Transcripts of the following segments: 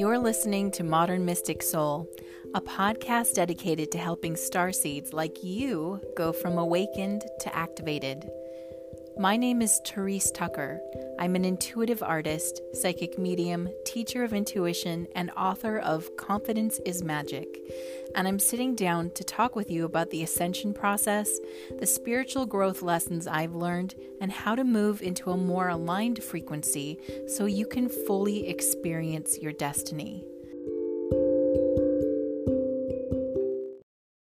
You're listening to Modern Mystic Soul, a podcast dedicated to helping starseeds like you go from awakened to activated. My name is Therese Tucker. I'm an intuitive artist, psychic medium, teacher of intuition, and author of Confidence is Magic. And I'm sitting down to talk with you about the ascension process, the spiritual growth lessons I've learned, and how to move into a more aligned frequency so you can fully experience your destiny.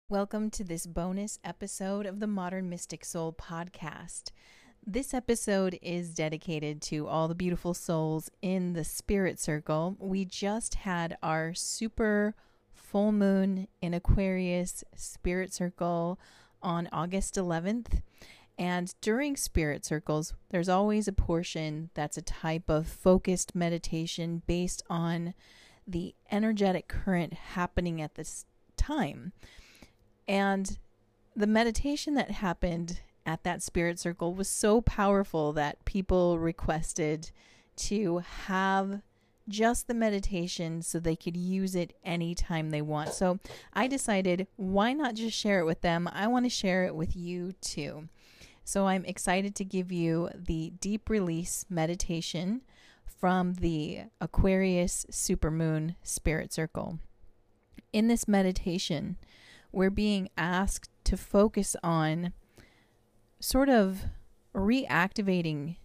Welcome to this bonus episode of the Modern Mystic Soul podcast. This episode is dedicated to all the beautiful souls in the spirit circle. We just had our super full moon in Aquarius spirit circle on August 11th. And during spirit circles, there's always a portion that's a type of focused meditation based on the energetic current happening at this time. And the meditation that happened at that spirit circle was so powerful that people requested to have just the meditation so they could use it anytime they want. So I decided, why not just share it with them? I want to share it with you too. So I'm excited to give you the deep release meditation from the Aquarius Supermoon Spirit Circle. In this meditation, we're being asked to focus on sort of reactivating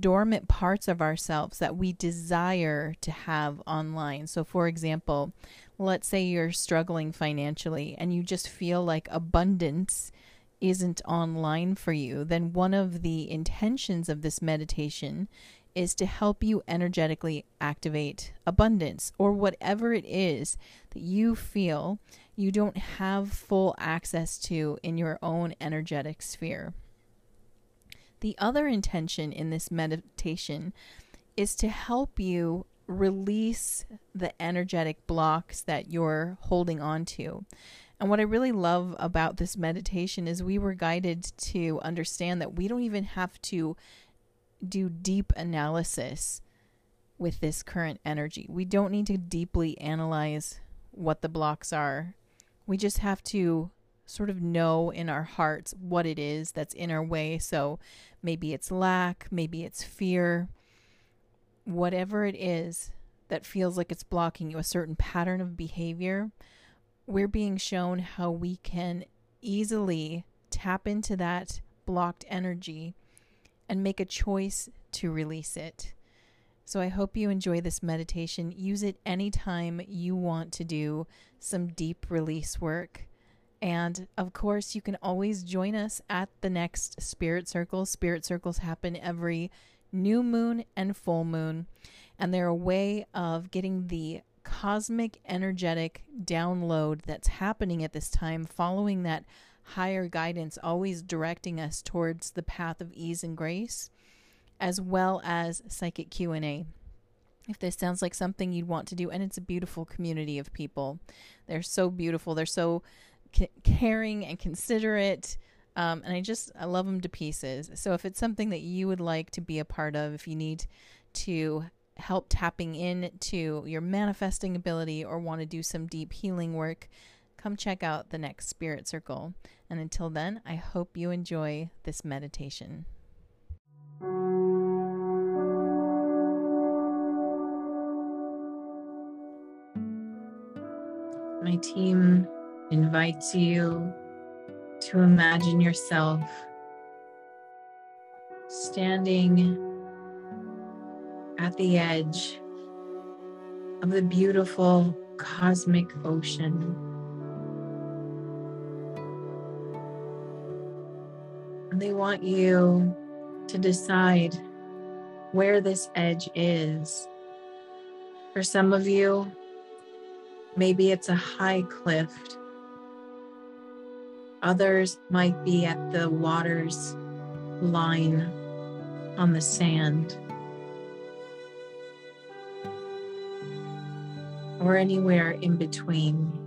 dormant parts of ourselves that we desire to have online. So, for example, let's say you're struggling financially and you just feel like abundance isn't online for you, then one of the intentions of this meditation is to help you energetically activate abundance or whatever it is that you feel you don't have full access to in your own energetic sphere. The other intention in this meditation is to help you release the energetic blocks that you're holding on to. And what I really love about this meditation is we were guided to understand that we don't even have to do deep analysis with this current energy. We don't need to deeply analyze what the blocks are. We just have to sort of know in our hearts what it is that's in our way. So maybe it's lack, maybe it's fear, whatever it is that feels like it's blocking you, a certain pattern of behavior, we're being shown how we can easily tap into that blocked energy and make a choice to release it. So I hope you enjoy this meditation. Use it anytime you want to do some deep release work. And of course, you can always join us at the next Spirit Circle. Spirit Circles happen every new moon and full moon, and they're a way of getting the cosmic energetic download that's happening at this time, following that higher guidance, always directing us towards the path of ease and grace, as well as psychic Q&A if this sounds like something you'd want to do and it's a beautiful community of people. They're so beautiful. They're so caring and considerate. Um, and I just I love them to pieces. So if it's something that you would like to be a part of, if you need to help tapping in to your manifesting ability or want to do some deep healing work, come check out the next Spirit Circle. And until then, I hope you enjoy this meditation. My team invites you to imagine yourself standing at the edge of the beautiful cosmic ocean. And they want you to decide where this edge is. For some of you, maybe it's a high cliff Others might be at the water's line on the sand or anywhere in between.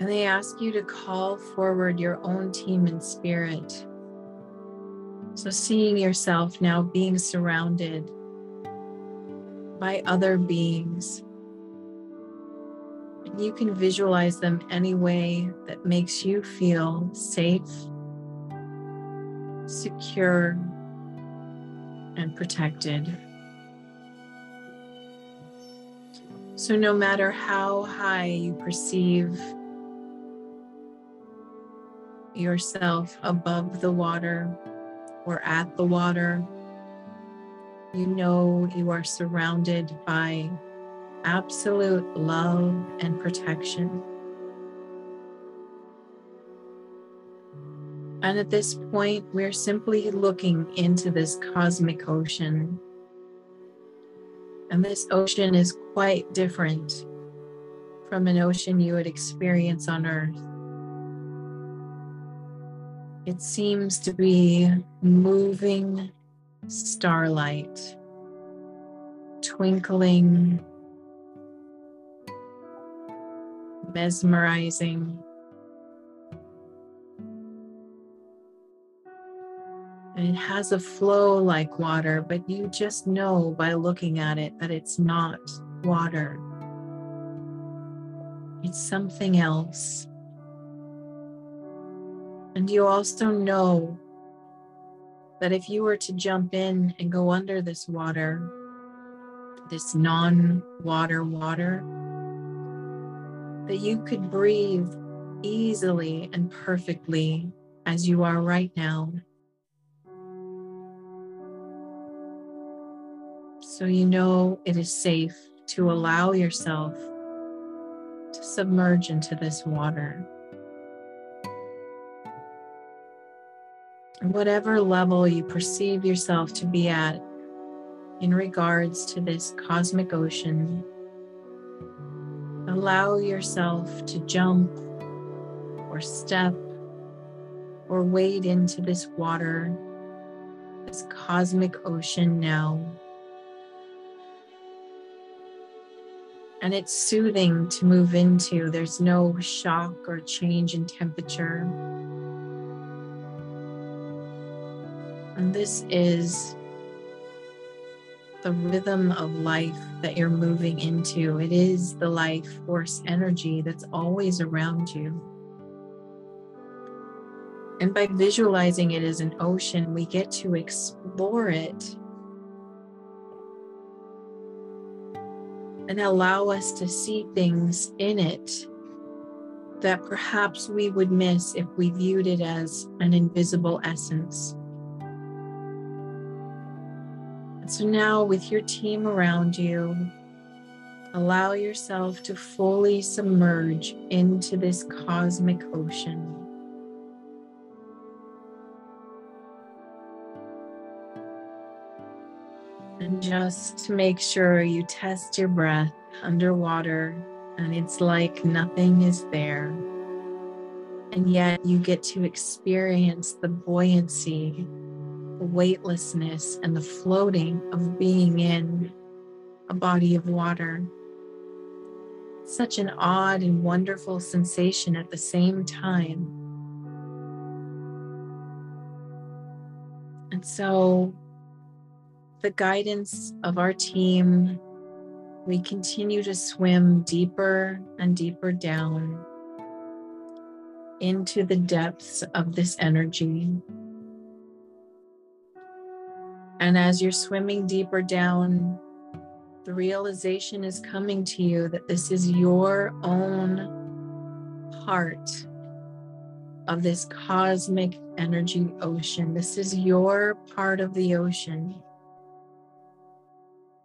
And they ask you to call forward your own team and spirit. So, seeing yourself now being surrounded by other beings. You can visualize them any way that makes you feel safe, secure, and protected. So, no matter how high you perceive yourself above the water or at the water, you know you are surrounded by absolute love and protection. And at this point, we're simply looking into this cosmic ocean and this ocean is quite different from an ocean you would experience on Earth. It seems to be moving starlight, twinkling, mesmerizing. And it has a flow like water, but you just know by looking at it that it's not water. It's something else. And you also know that if you were to jump in and go under this water, this non water water, that you could breathe easily and perfectly as you are right now. so you know it is safe to allow yourself to submerge into this water. Whatever level you perceive yourself to be at in regards to this cosmic ocean, allow yourself to jump or step or wade into this water, this cosmic ocean now. and it's soothing to move into. There's no shock or change in temperature. And this is the rhythm of life that you're moving into. It is the life force energy that's always around you. And by visualizing it as an ocean, we get to explore it and allow us to see things in it that perhaps we would miss if we viewed it as an invisible essence. And so now, with your team around you, allow yourself to fully submerge into this cosmic ocean. And just to make sure you test your breath underwater, and it's like nothing is there. And yet you get to experience the buoyancy, weightlessness, and the floating of being in a body of water. Such an odd and wonderful sensation at the same time. And so the guidance of our team, we continue to swim deeper and deeper down into the depths of this energy. And as you're swimming deeper down, the realization is coming to you that this is your own part of this cosmic energy ocean. This is your part of the ocean.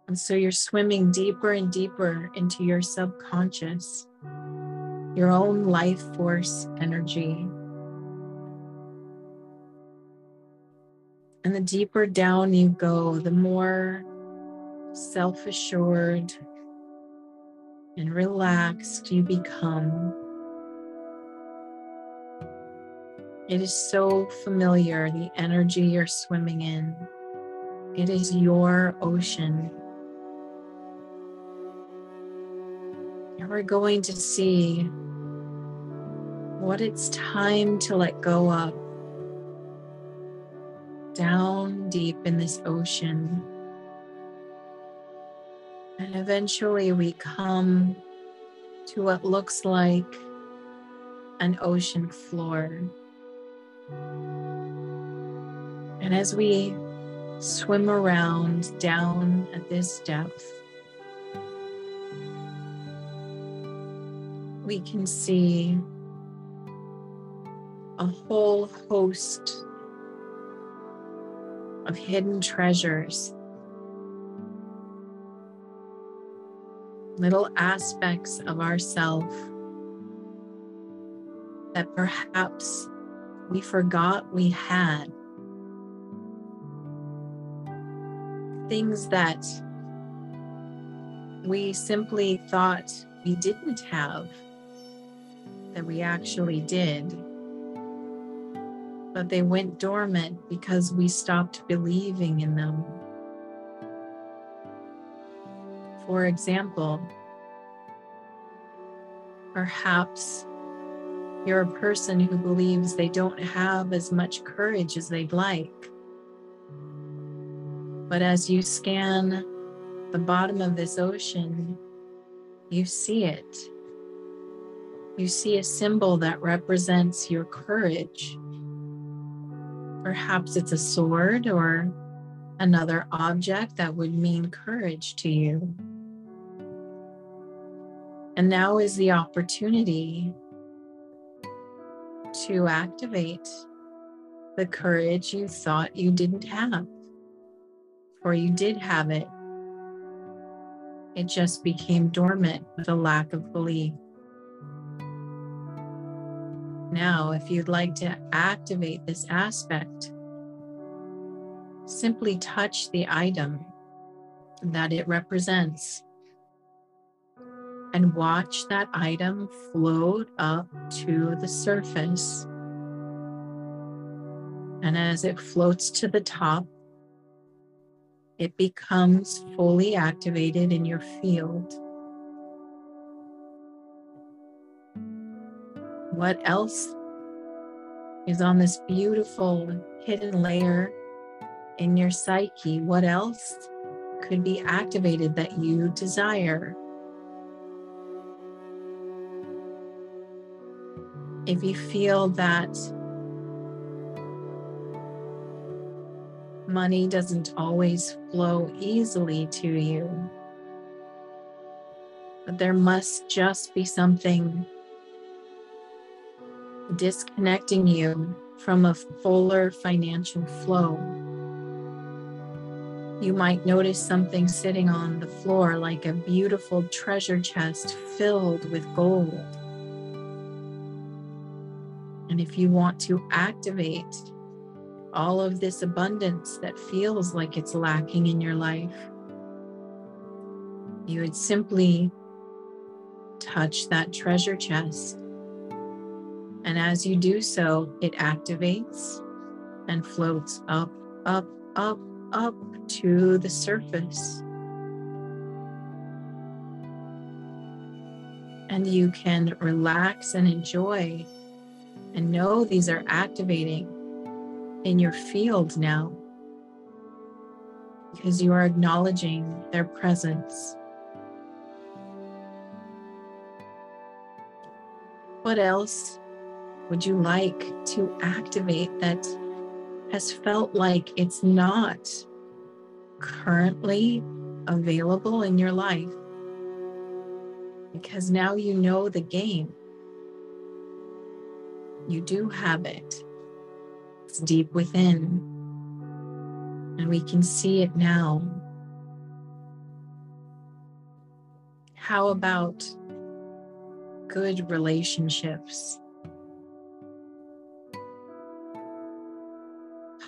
And so you're swimming deeper and deeper into your subconscious, your own life force energy. And the deeper down you go, the more self assured and relaxed you become. It is so familiar, the energy you're swimming in. It is your ocean. And we're going to see what it's time to let go of down deep in this ocean. And eventually we come to what looks like an ocean floor. And as we swim around down at this depth, we can see a whole host of hidden treasures, little aspects of ourself that perhaps we forgot we had. Things that we simply thought we didn't have, that we actually did but they went dormant because we stopped believing in them. For example, perhaps you're a person who believes they don't have as much courage as they'd like. But as you scan the bottom of this ocean, you see it. You see a symbol that represents your courage Perhaps it's a sword or another object that would mean courage to you. And now is the opportunity to activate the courage you thought you didn't have, or you did have it. It just became dormant with a lack of belief. Now, if you'd like to activate this aspect, simply touch the item that it represents and watch that item float up to the surface. And as it floats to the top, it becomes fully activated in your field. What else is on this beautiful hidden layer in your psyche? What else could be activated that you desire? If you feel that money doesn't always flow easily to you, but there must just be something disconnecting you from a fuller financial flow. You might notice something sitting on the floor like a beautiful treasure chest filled with gold. And if you want to activate all of this abundance that feels like it's lacking in your life, you would simply touch that treasure chest and as you do so, it activates and floats up, up, up, up to the surface. And you can relax and enjoy and know these are activating in your field now because you are acknowledging their presence. What else would you like to activate that has felt like it's not currently available in your life? Because now you know the game. You do have it. It's deep within. And we can see it now. How about good relationships?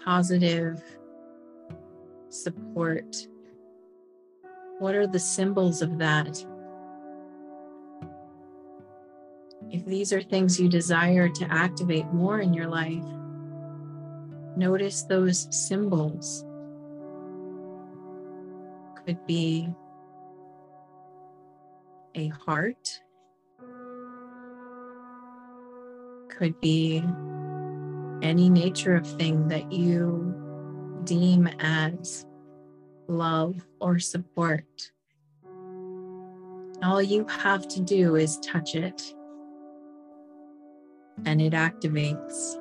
Positive support? What are the symbols of that? If these are things you desire to activate more in your life, notice those symbols. Could be a heart, could be any nature of thing that you deem as love or support. All you have to do is touch it, and it activates.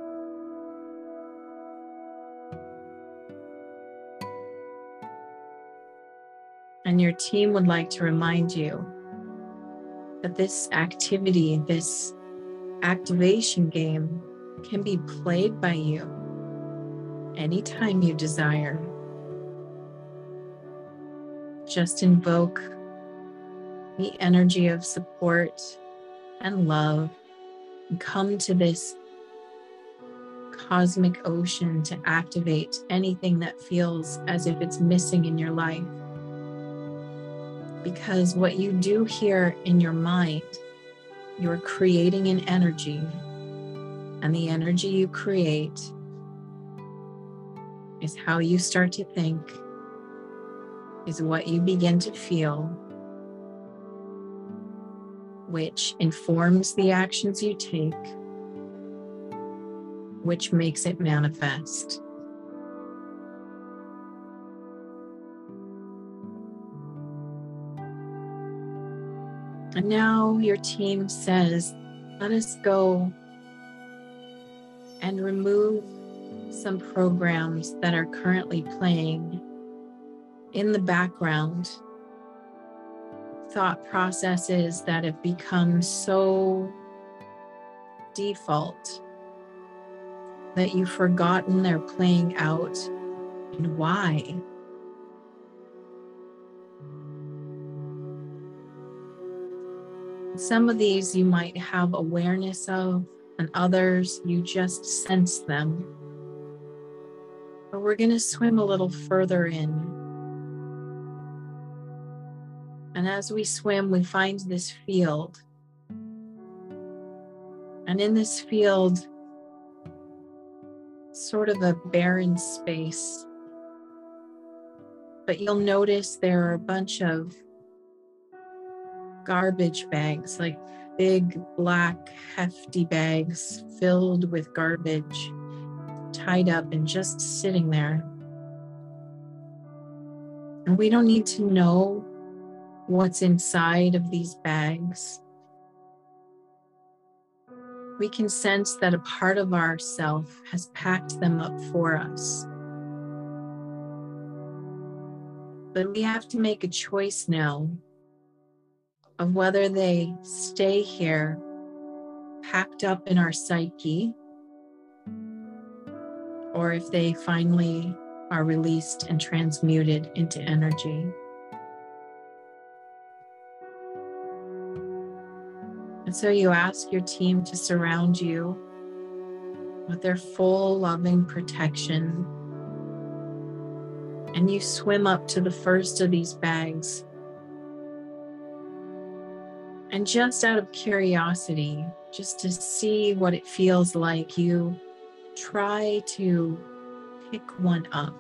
And your team would like to remind you that this activity, this activation game, can be played by you anytime you desire. Just invoke the energy of support and love and come to this cosmic ocean to activate anything that feels as if it's missing in your life because what you do here in your mind, you're creating an energy, and the energy you create is how you start to think, is what you begin to feel, which informs the actions you take, which makes it manifest. And now your team says, let us go and remove some programs that are currently playing in the background. Thought processes that have become so default that you've forgotten they're playing out and why. Some of these you might have awareness of, and others you just sense them. But we're going to swim a little further in. And as we swim, we find this field. And in this field, sort of a barren space. But you'll notice there are a bunch of garbage bags, like big, black, hefty bags filled with garbage, tied up and just sitting there. And we don't need to know what's inside of these bags. We can sense that a part of ourself has packed them up for us. But we have to make a choice now of whether they stay here packed up in our psyche or if they finally are released and transmuted into energy. And so you ask your team to surround you with their full loving protection. And you swim up to the first of these bags and just out of curiosity, just to see what it feels like, you try to pick one up.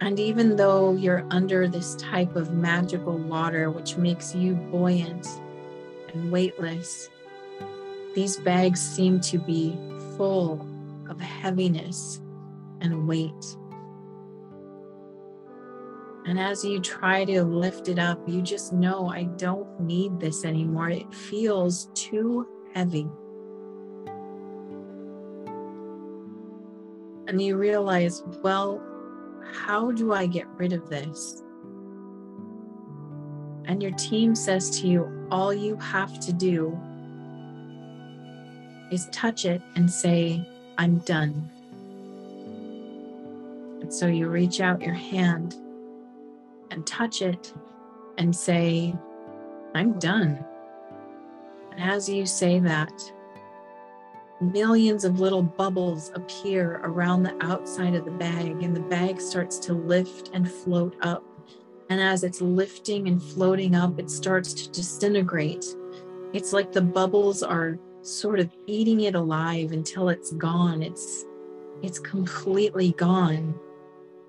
And even though you're under this type of magical water, which makes you buoyant and weightless, these bags seem to be full of heaviness and weight. And as you try to lift it up, you just know I don't need this anymore. It feels too heavy. And you realize, well, how do I get rid of this? And your team says to you, all you have to do is touch it and say, I'm done. And so you reach out your hand and touch it and say, I'm done. And as you say that, millions of little bubbles appear around the outside of the bag, and the bag starts to lift and float up. And as it's lifting and floating up, it starts to disintegrate. It's like the bubbles are sort of eating it alive until it's gone. It's it's completely gone.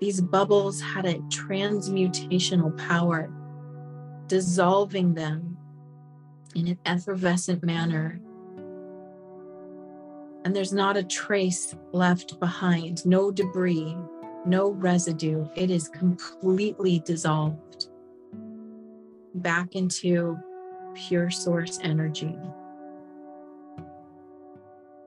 These bubbles had a transmutational power, dissolving them in an effervescent manner. And there's not a trace left behind, no debris, no residue. It is completely dissolved. back into pure source energy.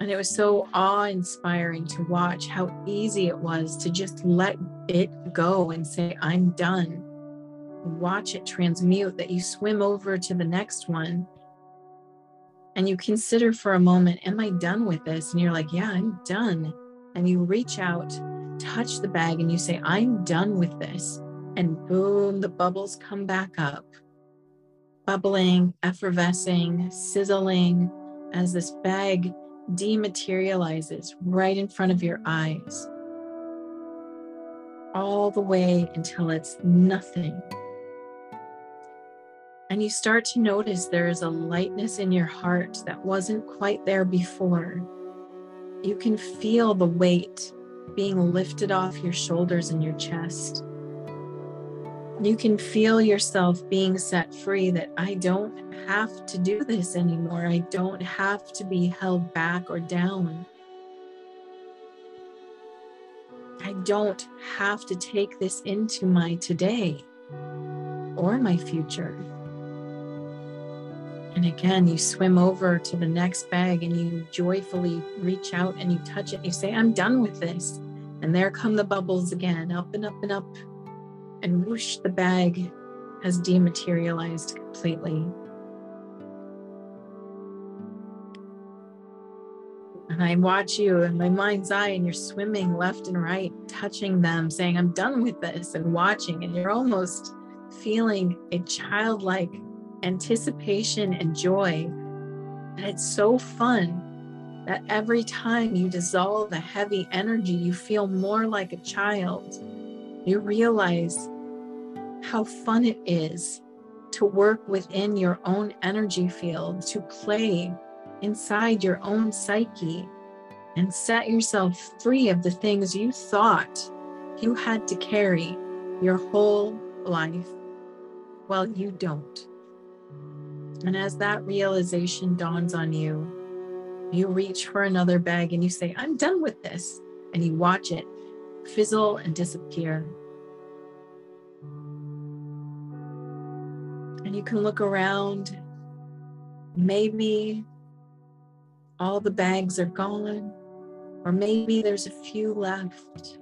And it was so awe inspiring to watch how easy it was to just let it go and say, I'm done. Watch it transmute, that you swim over to the next one and you consider for a moment, Am I done with this? And you're like, Yeah, I'm done. And you reach out, touch the bag, and you say, I'm done with this. And boom, the bubbles come back up, bubbling, effervescing, sizzling as this bag dematerializes right in front of your eyes, all the way until it's nothing and you start to notice there is a lightness in your heart that wasn't quite there before. You can feel the weight being lifted off your shoulders and your chest. You can feel yourself being set free that I don't have to do this anymore. I don't have to be held back or down. I don't have to take this into my today or my future. And again, you swim over to the next bag and you joyfully reach out and you touch it. You say, I'm done with this. And there come the bubbles again, up and up and up. And whoosh, the bag has dematerialized completely. And I watch you in my mind's eye, and you're swimming left and right, touching them, saying, I'm done with this, and watching. And you're almost feeling a childlike anticipation and joy. And it's so fun that every time you dissolve a heavy energy, you feel more like a child. You realize how fun it is to work within your own energy field, to play inside your own psyche and set yourself free of the things you thought you had to carry your whole life. Well, you don't. And as that realization dawns on you, you reach for another bag and you say, I'm done with this. And you watch it fizzle and disappear. And you can look around. Maybe all the bags are gone, or maybe there's a few left.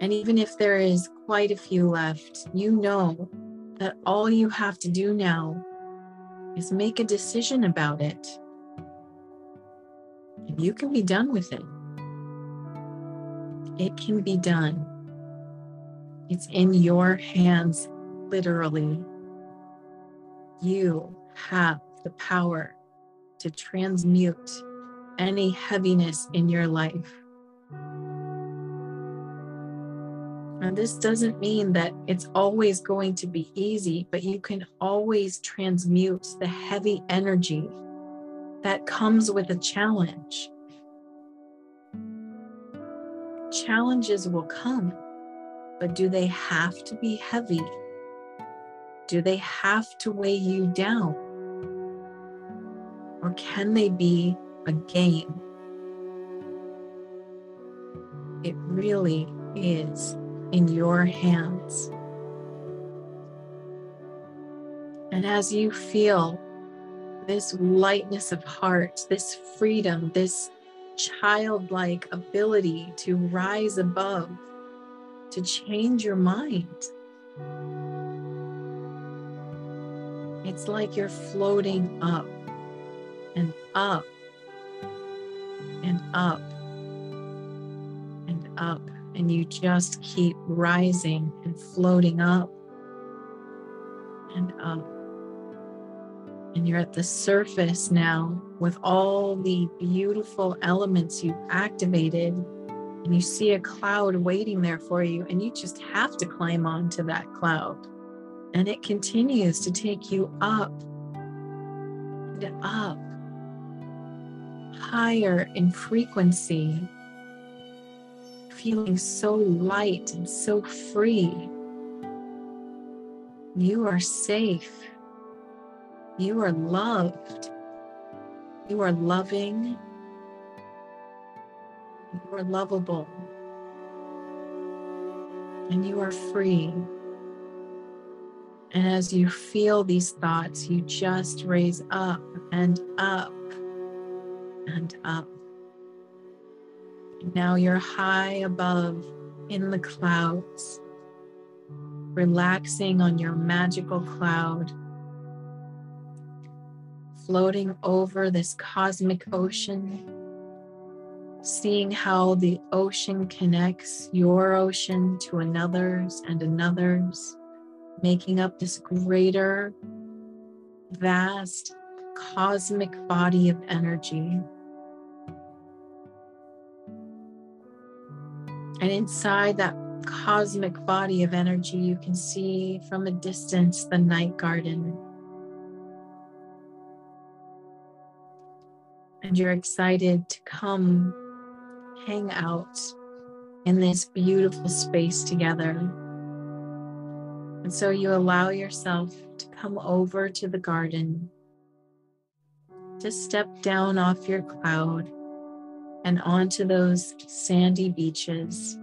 And even if there is quite a few left, you know that all you have to do now is make a decision about it. And you can be done with it. It can be done. It's in your hands, literally. You have the power to transmute any heaviness in your life. And this doesn't mean that it's always going to be easy, but you can always transmute the heavy energy that comes with a challenge. Challenges will come, but do they have to be heavy? Do they have to weigh you down? Or can they be a game? It really is in your hands. And as you feel this lightness of heart, this freedom, this childlike ability to rise above, to change your mind, it's like you're floating up and up and up and up and you just keep rising and floating up and up. And you're at the surface now with all the beautiful elements you've activated. And you see a cloud waiting there for you, and you just have to climb onto that cloud. And it continues to take you up and up, higher in frequency feeling so light and so free. You are safe. You are loved. You are loving. You are lovable. And you are free. And as you feel these thoughts, you just raise up and up and up. Now you're high above in the clouds, relaxing on your magical cloud, floating over this cosmic ocean, seeing how the ocean connects your ocean to another's and another's making up this greater, vast, cosmic body of energy. And inside that cosmic body of energy, you can see from a distance the night garden. And you're excited to come hang out in this beautiful space together. And so you allow yourself to come over to the garden, to step down off your cloud and onto those sandy beaches,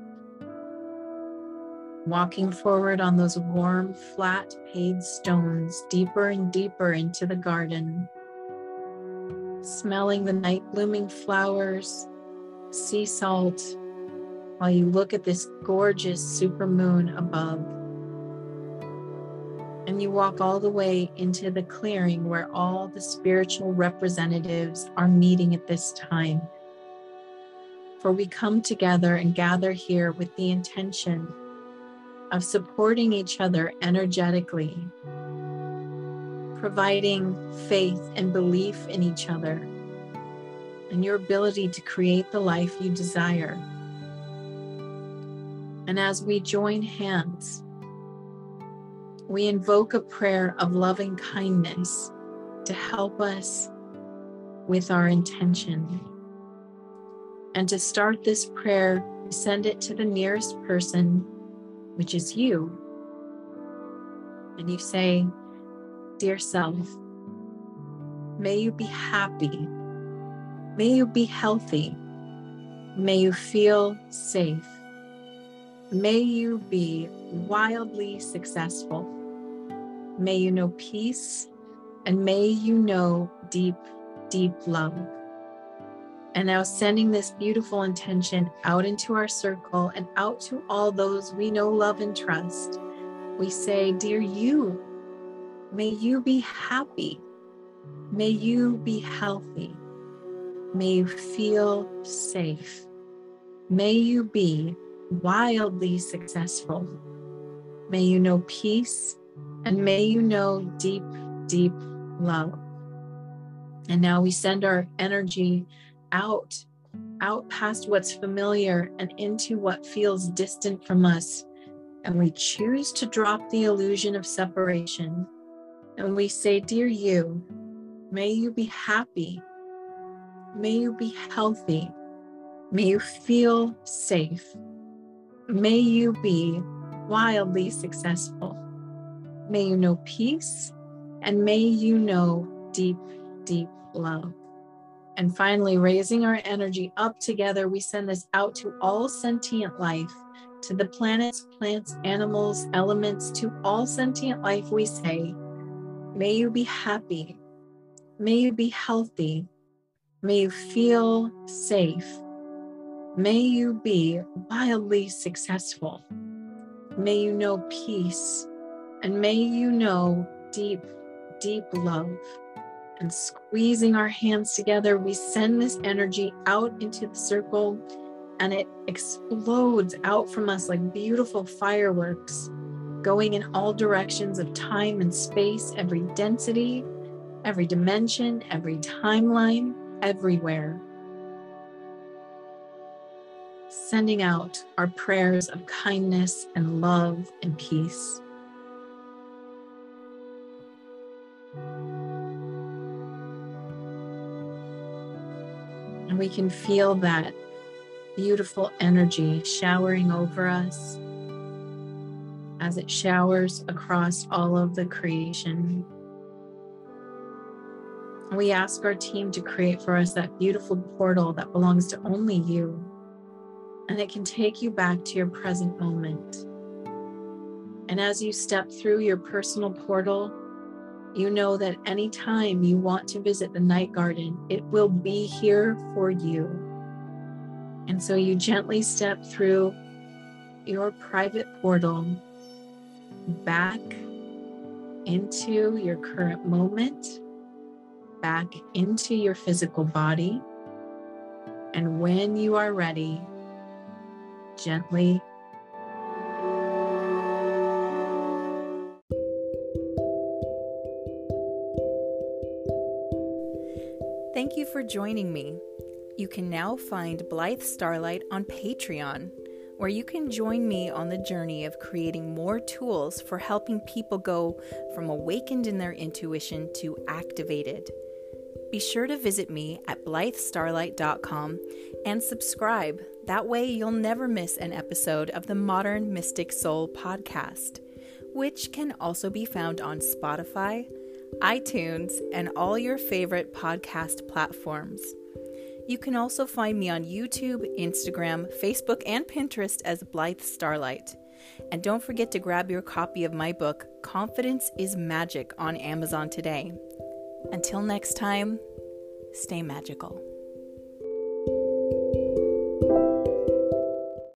walking forward on those warm, flat, paved stones, deeper and deeper into the garden, smelling the night blooming flowers, sea salt, while you look at this gorgeous super moon above and you walk all the way into the clearing where all the spiritual representatives are meeting at this time. For we come together and gather here with the intention of supporting each other energetically, providing faith and belief in each other and your ability to create the life you desire. And as we join hands, we invoke a prayer of loving kindness to help us with our intention. And to start this prayer, send it to the nearest person, which is you. And you say, Dear self, may you be happy. May you be healthy. May you feel safe. May you be wildly successful. May you know peace and may you know deep, deep love. And now sending this beautiful intention out into our circle and out to all those we know, love, and trust. We say, Dear you, may you be happy. May you be healthy. May you feel safe. May you be wildly successful. May you know peace and may you know deep, deep love. And now we send our energy out, out past what's familiar and into what feels distant from us. And we choose to drop the illusion of separation. And we say, Dear you, may you be happy. May you be healthy. May you feel safe. May you be wildly successful. May you know peace and may you know deep, deep love. And finally, raising our energy up together, we send this out to all sentient life, to the planets, plants, animals, elements, to all sentient life, we say, may you be happy. May you be healthy. May you feel safe. May you be wildly successful. May you know peace. And may you know deep, deep love. And squeezing our hands together, we send this energy out into the circle and it explodes out from us like beautiful fireworks, going in all directions of time and space, every density, every dimension, every timeline, everywhere. Sending out our prayers of kindness and love and peace. And we can feel that beautiful energy showering over us as it showers across all of the creation. We ask our team to create for us that beautiful portal that belongs to only you, and it can take you back to your present moment. And as you step through your personal portal, you know that anytime you want to visit the night garden, it will be here for you. And so you gently step through your private portal back into your current moment, back into your physical body. And when you are ready, gently Thank you for joining me. You can now find Blythe Starlight on Patreon, where you can join me on the journey of creating more tools for helping people go from awakened in their intuition to activated. Be sure to visit me at blythestarlight.com and subscribe. That way, you'll never miss an episode of the Modern Mystic Soul podcast, which can also be found on Spotify, iTunes, and all your favorite podcast platforms. You can also find me on YouTube, Instagram, Facebook, and Pinterest as Blythe Starlight. And don't forget to grab your copy of my book, Confidence is Magic, on Amazon today. Until next time, stay magical.